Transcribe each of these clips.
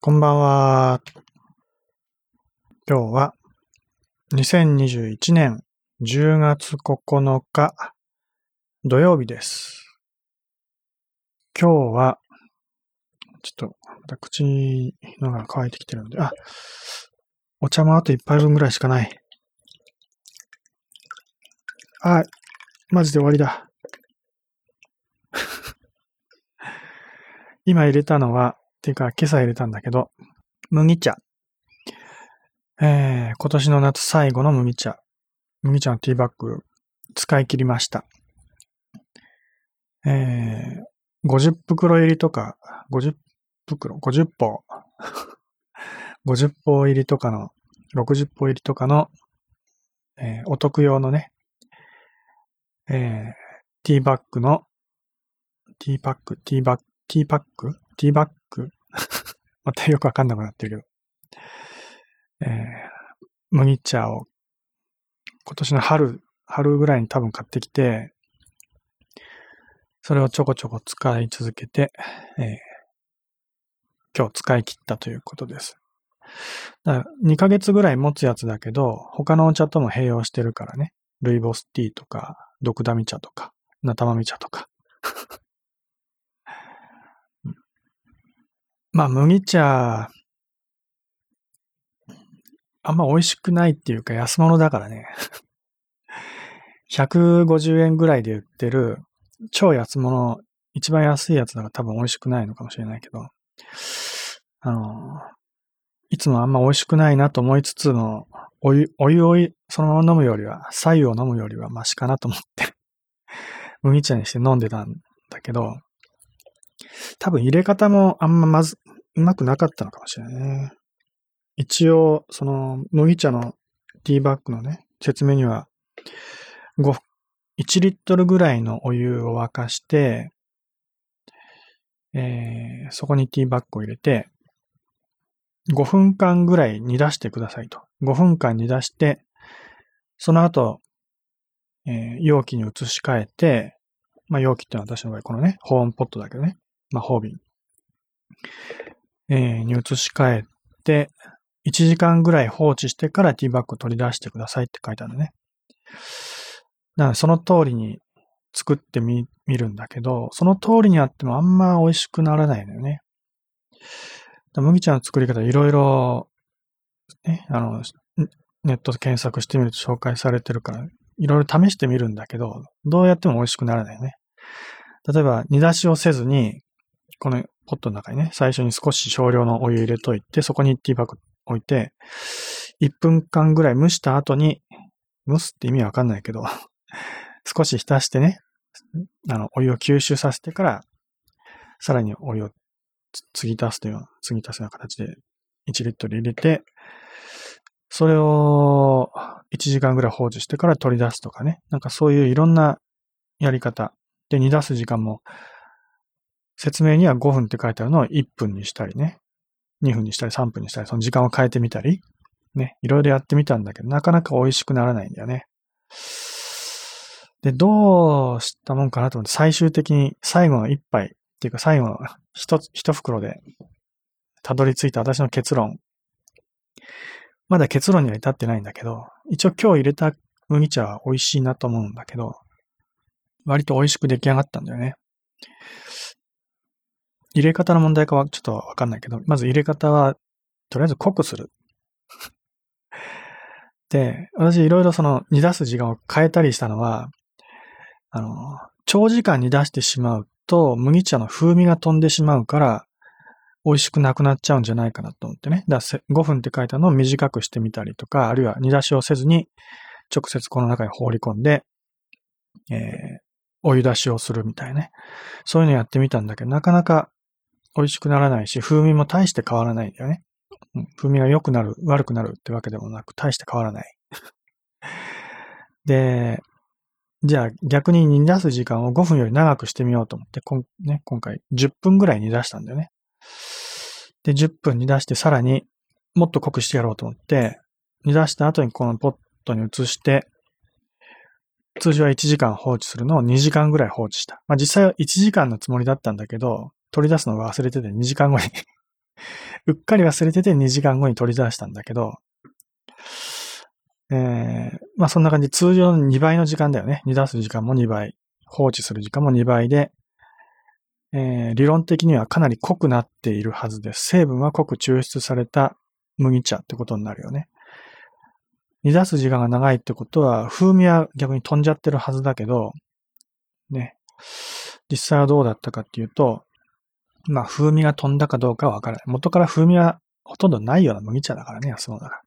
こんばんは。今日は2021年10月9日土曜日です。今日は、ちょっとまた口のが乾いてきてるので、あ、お茶もあと一杯分ぐらいしかない。あ、マジで終わりだ。今入れたのは、っていうか今朝入れたんだけど、麦茶。えー、今年の夏最後の麦茶。麦茶のティーバッグ使い切りました。えー、50袋入りとか、50袋、50包。50包入りとかの、60包入りとかの、えーお得用のね、えー、ティーバッグの、ティーパック、ティーバッグ、ティーパック？ティーバッグまたよくわかんなくなってるけど。えー、麦茶を今年の春、春ぐらいに多分買ってきて、それをちょこちょこ使い続けて、えー今日使い切ったということです。だから2ヶ月ぐらい持つやつだけど、他のお茶とも併用してるからね。ルイボスティーとか、ドクダミ茶とか、ナタマミ茶とか。まあ、麦茶、あんま美味しくないっていうか安物だからね。150円ぐらいで売ってる超安物、一番安いやつだから多分美味しくないのかもしれないけど、あの、いつもあんま美味しくないなと思いつつも、お湯、お湯をそのまま飲むよりは、白湯を飲むよりはマシかなと思って、麦茶にして飲んでたんだけど、多分入れ方もあんままず、うまくなかったのかもしれないね。一応、その、麦茶のティーバッグのね、説明には、5、1リットルぐらいのお湯を沸かして、えー、そこにティーバッグを入れて、5分間ぐらい煮出してくださいと。5分間煮出して、その後、えー容器に移し替えて、まあ容器ってのは私の場合このね、保温ポットだけどね。まあ、ホービン。えーに移し替えて、1時間ぐらい放置してからティーバッグを取り出してくださいって書いてあるね。だからその通りに作ってみ、見るんだけど、その通りにやってもあんま美味しくならないのよね。だ麦茶の作り方いろいろ、ね、あの、ネットで検索してみると紹介されてるから、いろいろ試してみるんだけど、どうやっても美味しくならないよね。例えば、煮出しをせずに、このポットの中にね、最初に少し少量のお湯入れといて、そこにティーバッグ置いて、1分間ぐらい蒸した後に、蒸すって意味わかんないけど、少し浸してね、あの、お湯を吸収させてから、さらにお湯を継ぎ足すというような、継ぎ足すような形で1リットル入れて、それを1時間ぐらい放置してから取り出すとかね。なんかそういういろんなやり方。で、煮出す時間も、説明には5分って書いてあるのを1分にしたりね。2分にしたり3分にしたり、その時間を変えてみたり。ね。いろいろやってみたんだけど、なかなか美味しくならないんだよね。で、どうしたもんかなと思って、最終的に最後の一杯っていうか最後の一つ、一袋でたどり着いた私の結論。まだ結論には至ってないんだけど、一応今日入れた麦茶は美味しいなと思うんだけど、割と美味しく出来上がったんだよね。入れ方の問題かはちょっとわかんないけど、まず入れ方は、とりあえず濃くする。で、私いろいろその煮出す時間を変えたりしたのは、あの、長時間煮出してしまうと麦茶の風味が飛んでしまうから、美味しくなくなっちゃうんじゃないかなと思ってね。だから5分って書いたのを短くしてみたりとか、あるいは煮出しをせずに直接この中に放り込んで、えー、お湯出しをするみたいね。そういうのやってみたんだけど、なかなか美味しくならないし、風味も大して変わらないんだよね。うん風味が良くなる、悪くなるってわけでもなく、大して変わらない。で、じゃあ逆に煮出す時間を5分より長くしてみようと思って、こんね、今回10分ぐらい煮出したんだよね。で、10分煮出してさらにもっと濃くしてやろうと思って、煮出した後にこのポットに移して、通常は1時間放置するのを2時間ぐらい放置した。まあ実際は1時間のつもりだったんだけど、取り出すのを忘れてて2時間後に うっかり忘れてて2時間後に取り出したんだけど、えー、まあそんな感じ。通常の2倍の時間だよね。煮出す時間も2倍。放置する時間も2倍で、えー、理論的にはかなり濃くなっているはずです。成分は濃く抽出された麦茶ってことになるよね。煮出す時間が長いってことは、風味は逆に飛んじゃってるはずだけど、ね。実際はどうだったかっていうと、まあ風味が飛んだかどうかはわからない。元から風味はほとんどないような麦茶だからね、安物だから。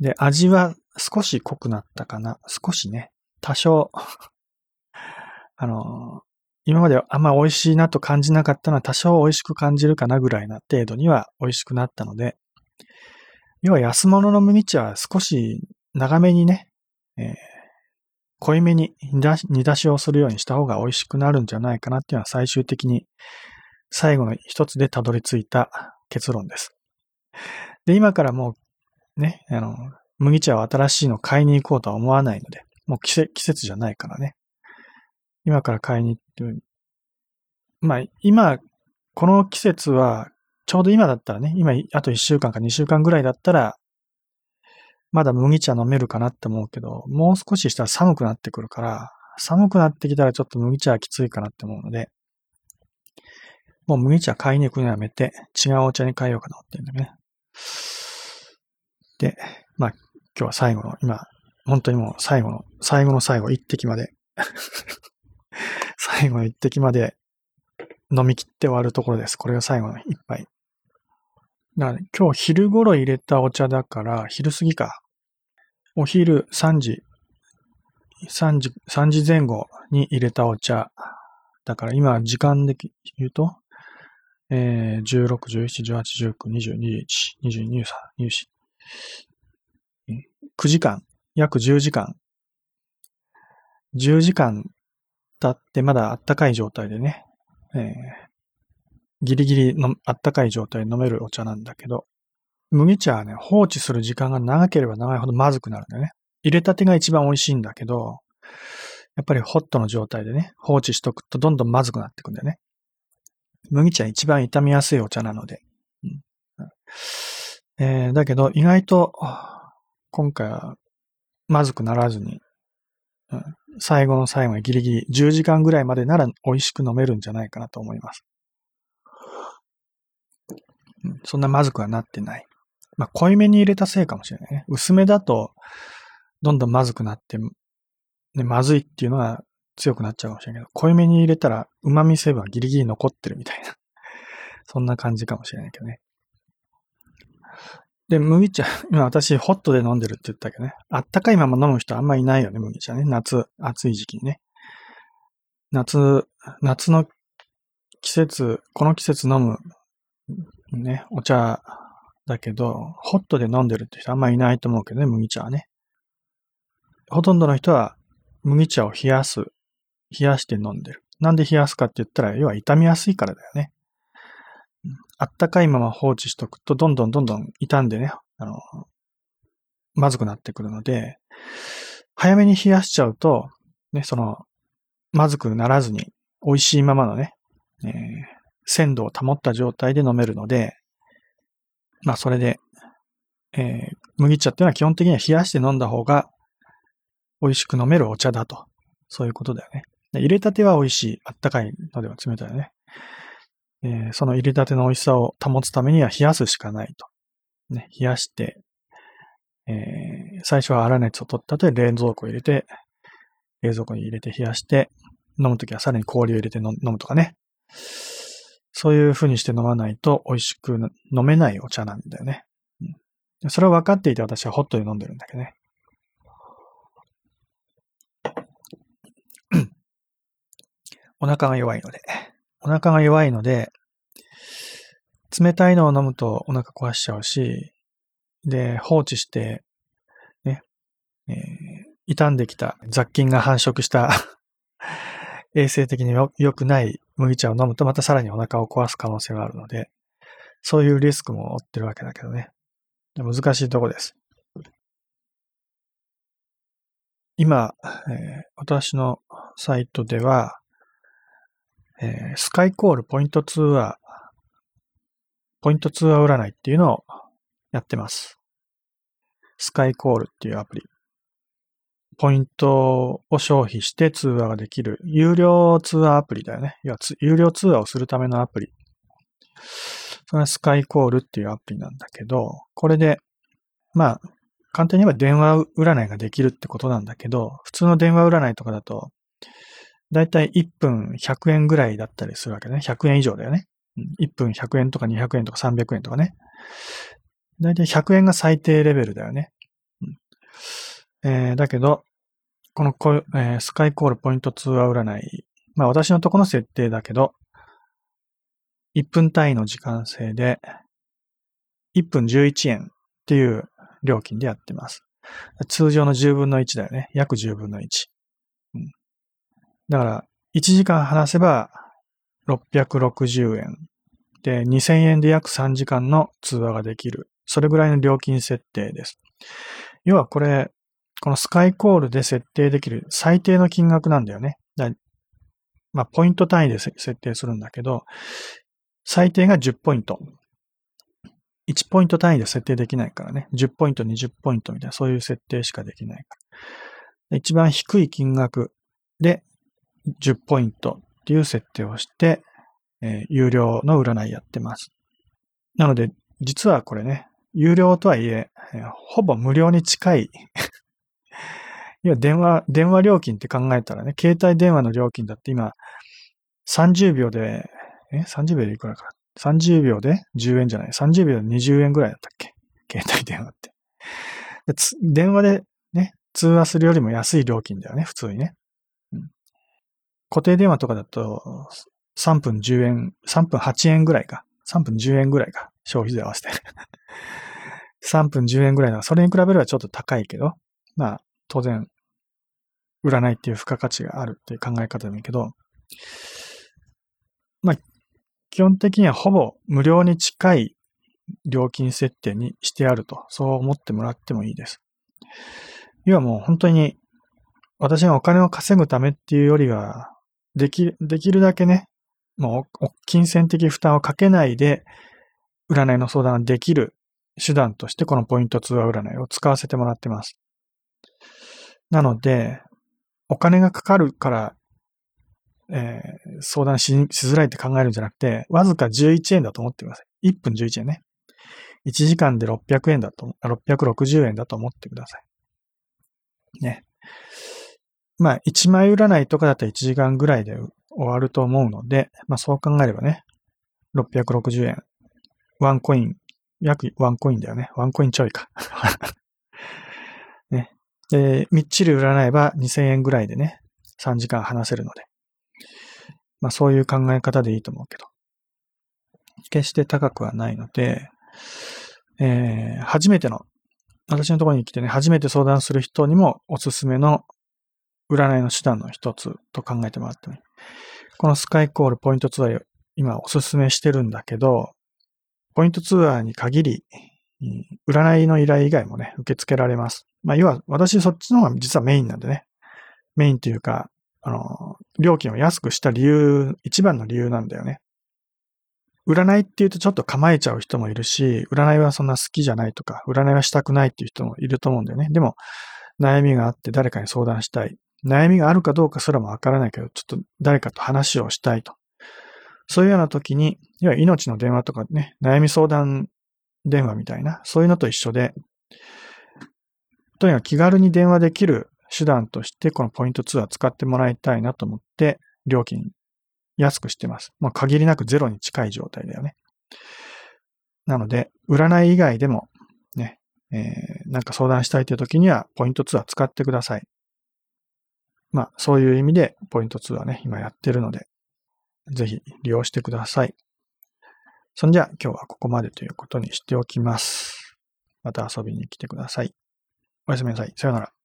で、味は少し濃くなったかな。少しね、多少 あの、今まであんま美味しいなと感じなかったのは多少美味しく感じるかなぐらいな程度には美味しくなったので、要は安物の麦茶は少し長めにね、えー、濃いめに煮出しをするようにした方が美味しくなるんじゃないかなっていうのは最終的に最後の一つでたどり着いた結論です。で、今からもうね、あの、麦茶を新しいの買いに行こうとは思わないので、もう季節じゃないからね。今から買いに行って、まあ今、この季節はちょうど今だったらね、今あと1週間か2週間ぐらいだったらまだ麦茶飲めるかなって思うけど、もう少ししたら寒くなってくるから、寒くなってきたらちょっと麦茶はきついかなって思うので、もう麦茶買いに行くのやめて、違うお茶に変えようかなってんだよね。で、まあ、今日は最後の、今、本当にもう最後の、最後の最後、一滴まで 最後の一滴まで飲み切って終わるところです。これが最後の一杯。だ今日昼頃入れたお茶だから、昼過ぎか。お昼3時、3時、3時前後に入れたお茶。だから今時間で言うと、えー、16、17、18、19、20、21、22、23、24。9時間、約10時間。10時間経ってまだあったかい状態でね、えー、ギリギリのあったかい状態で飲めるお茶なんだけど、麦茶はね、放置する時間が長ければ長いほどまずくなるんだよね。入れたてが一番美味しいんだけど、やっぱりホットの状態でね、放置しとくとどんどんまずくなってくんだよね。麦茶一番傷みやすいお茶なので。うんえー、だけど意外と今回はまずくならずに、うん、最後の最後にギリギリ10時間ぐらいまでなら美味しく飲めるんじゃないかなと思います。そんなまずくはなってない。まあ、濃いめに入れたせいかもしれないね。薄めだと、どんどんまずくなって、ね、まずいっていうのは強くなっちゃうかもしれないけど、濃いめに入れたら旨味成分はギリギリ残ってるみたいな。そんな感じかもしれないけどね。で、麦茶、今私ホットで飲んでるって言ったけどね。あったかいまま飲む人あんまいないよね、麦茶ね。夏、暑い時期にね。夏、夏の季節、この季節飲むね、お茶だけど、ホットで飲んでるって人あんまいないと思うけどね、麦茶はね。ほとんどの人は麦茶を冷やす、冷やして飲んでる。なんで冷やすかって言ったら、要は傷みやすいからだよね。あったかいまま放置しとくと、どんどんどんどん傷んでね、あの、まずくなってくるので、早めに冷やしちゃうと、ね、その、まずくならずに、美味しいままのね、えー、鮮度を保った状態で飲めるので、まあそれで、えー、麦茶っていうのは基本的には冷やして飲んだ方が美味しく飲めるお茶だと。そういうことだよね。入れたては美味しい。あったかいのでは冷たいよね。えー、その入れたての美味しさを保つためには冷やすしかないと。ね、冷やして、えー、最初は粗熱を取った後で冷蔵庫入れて、冷蔵庫に入れて冷やして、飲むときはさらに氷を入れて飲むとかね。そういう風にして飲まないと美味しく飲めないお茶なんだよね。うん、それを分かっていて私はホットで飲んでるんだけどね。お腹が弱いので。お腹が弱いので、冷たいのを飲むとお腹壊しちゃうし、で、放置して、ね、えー、傷んできた雑菌が繁殖した衛生的に良くない麦茶を飲むとまたさらにお腹を壊す可能性があるので、そういうリスクも負ってるわけだけどね。難しいとこです。今、えー、私のサイトでは、えー、スカイコールポイントツアーポイント通話占いっていうのをやってます。スカイコールっていうアプリ。ポイントを消費して通話ができる有料通話アプリだよね。いや、有料通話をするためのアプリ。それはスカイコールっていうアプリなんだけど、これで、まあ、簡単に言えば電話占いができるってことなんだけど、普通の電話占いとかだと、だいたい1分100円ぐらいだったりするわけね。100円以上だよね。1分100円とか200円とか300円とかね。だいたい100円が最低レベルだよね。えー、だけど、このこ、えー、スカイコールポイント通話占い。まあ私のとこの設定だけど、1分単位の時間制で、1分11円っていう料金でやってます。通常の10分の1だよね。約10分の1。うん、だから、1時間話せば660円。で、2000円で約3時間の通話ができる。それぐらいの料金設定です。要はこれ、このスカイコールで設定できる最低の金額なんだよね。まあ、ポイント単位で設定するんだけど、最低が10ポイント。1ポイント単位で設定できないからね。10ポイント、20ポイントみたいな、そういう設定しかできないから。一番低い金額で10ポイントっていう設定をして、えー、有料の占いやってます。なので、実はこれね、有料とはいえ、えー、ほぼ無料に近いいや、電話、電話料金って考えたらね、携帯電話の料金だって今、30秒で、え ?30 秒でいくらか。30秒で10円じゃない。30秒で20円ぐらいだったっけ？携帯電話って。電話でね、通話するよりも安い料金だよね、普通にね。うん、固定電話とかだと、3分10円、3分8円ぐらいか。3分10円ぐらいか。消費税合わせて。3分10円ぐらいだから、それに比べればちょっと高いけど、まあ、当然、占いっていう付加価値があるっていう考え方でもいいけど、まあ、基本的にはほぼ無料に近い料金設定にしてあると、そう思ってもらってもいいです。要はもう本当に私がお金を稼ぐためっていうよりは、でき、できるだけね、もう金銭的負担をかけないで、占いの相談ができる手段としてこのポイント通話占いを使わせてもらってます。なので、お金がかかるからえー、相談ししづらいって考えるんじゃなくて、わずか11円だと思ってください。1分11円ね。1時間で600円だと、660円だと思ってください。ね。まあ、1枚占いとかだったら1時間ぐらいで終わると思うので、まあそう考えればね、660円。ワンコイン、約ワンコインだよね。ワンコインちょいか。で、みっちり占えば2000円ぐらいでね、3時間話せるので。まあそういう考え方でいいと思うけど。決して高くはないので、えー、初めての、私のところに来てね、初めて相談する人にもおすすめの占いの手段の一つと考えてもらってもいい。このスカイコールポイントツアー今おすすめしてるんだけど、ポイントツアーに限り、うん占いの依頼以外もね、受け付けられます。まあ、要は私そっちの方が実はメインなんでね。メインっていうか、あの、料金を安くした理由、一番の理由なんだよね。占いって言うとちょっと構えちゃう人もいるし、占いはそんな好きじゃないとか、占いはしたくないっていう人もいると思うんだよね。でも、悩みがあって誰かに相談したい。悩みがあるかどうかすらもわからないけど、ちょっと誰かと話をしたいと。そういうような時に、要は命の電話とかね、悩み相談電話みたいな、そういうのと一緒で、とにかく気軽に電話できる手段としてこのポイントツアー使ってもらいたいなと思って、料金安くしてます。まあ限りなくゼロに近い状態だよね。なので、占い以外でもね、えー、なんか相談したいという時にはポイントツアー使ってください。まあそういう意味でポイントツアーね、今やってるので、ぜひ利用してください。そんじゃ今日はここまでということにしておきます。また遊びに来てください。おやすみなさい。さよなら。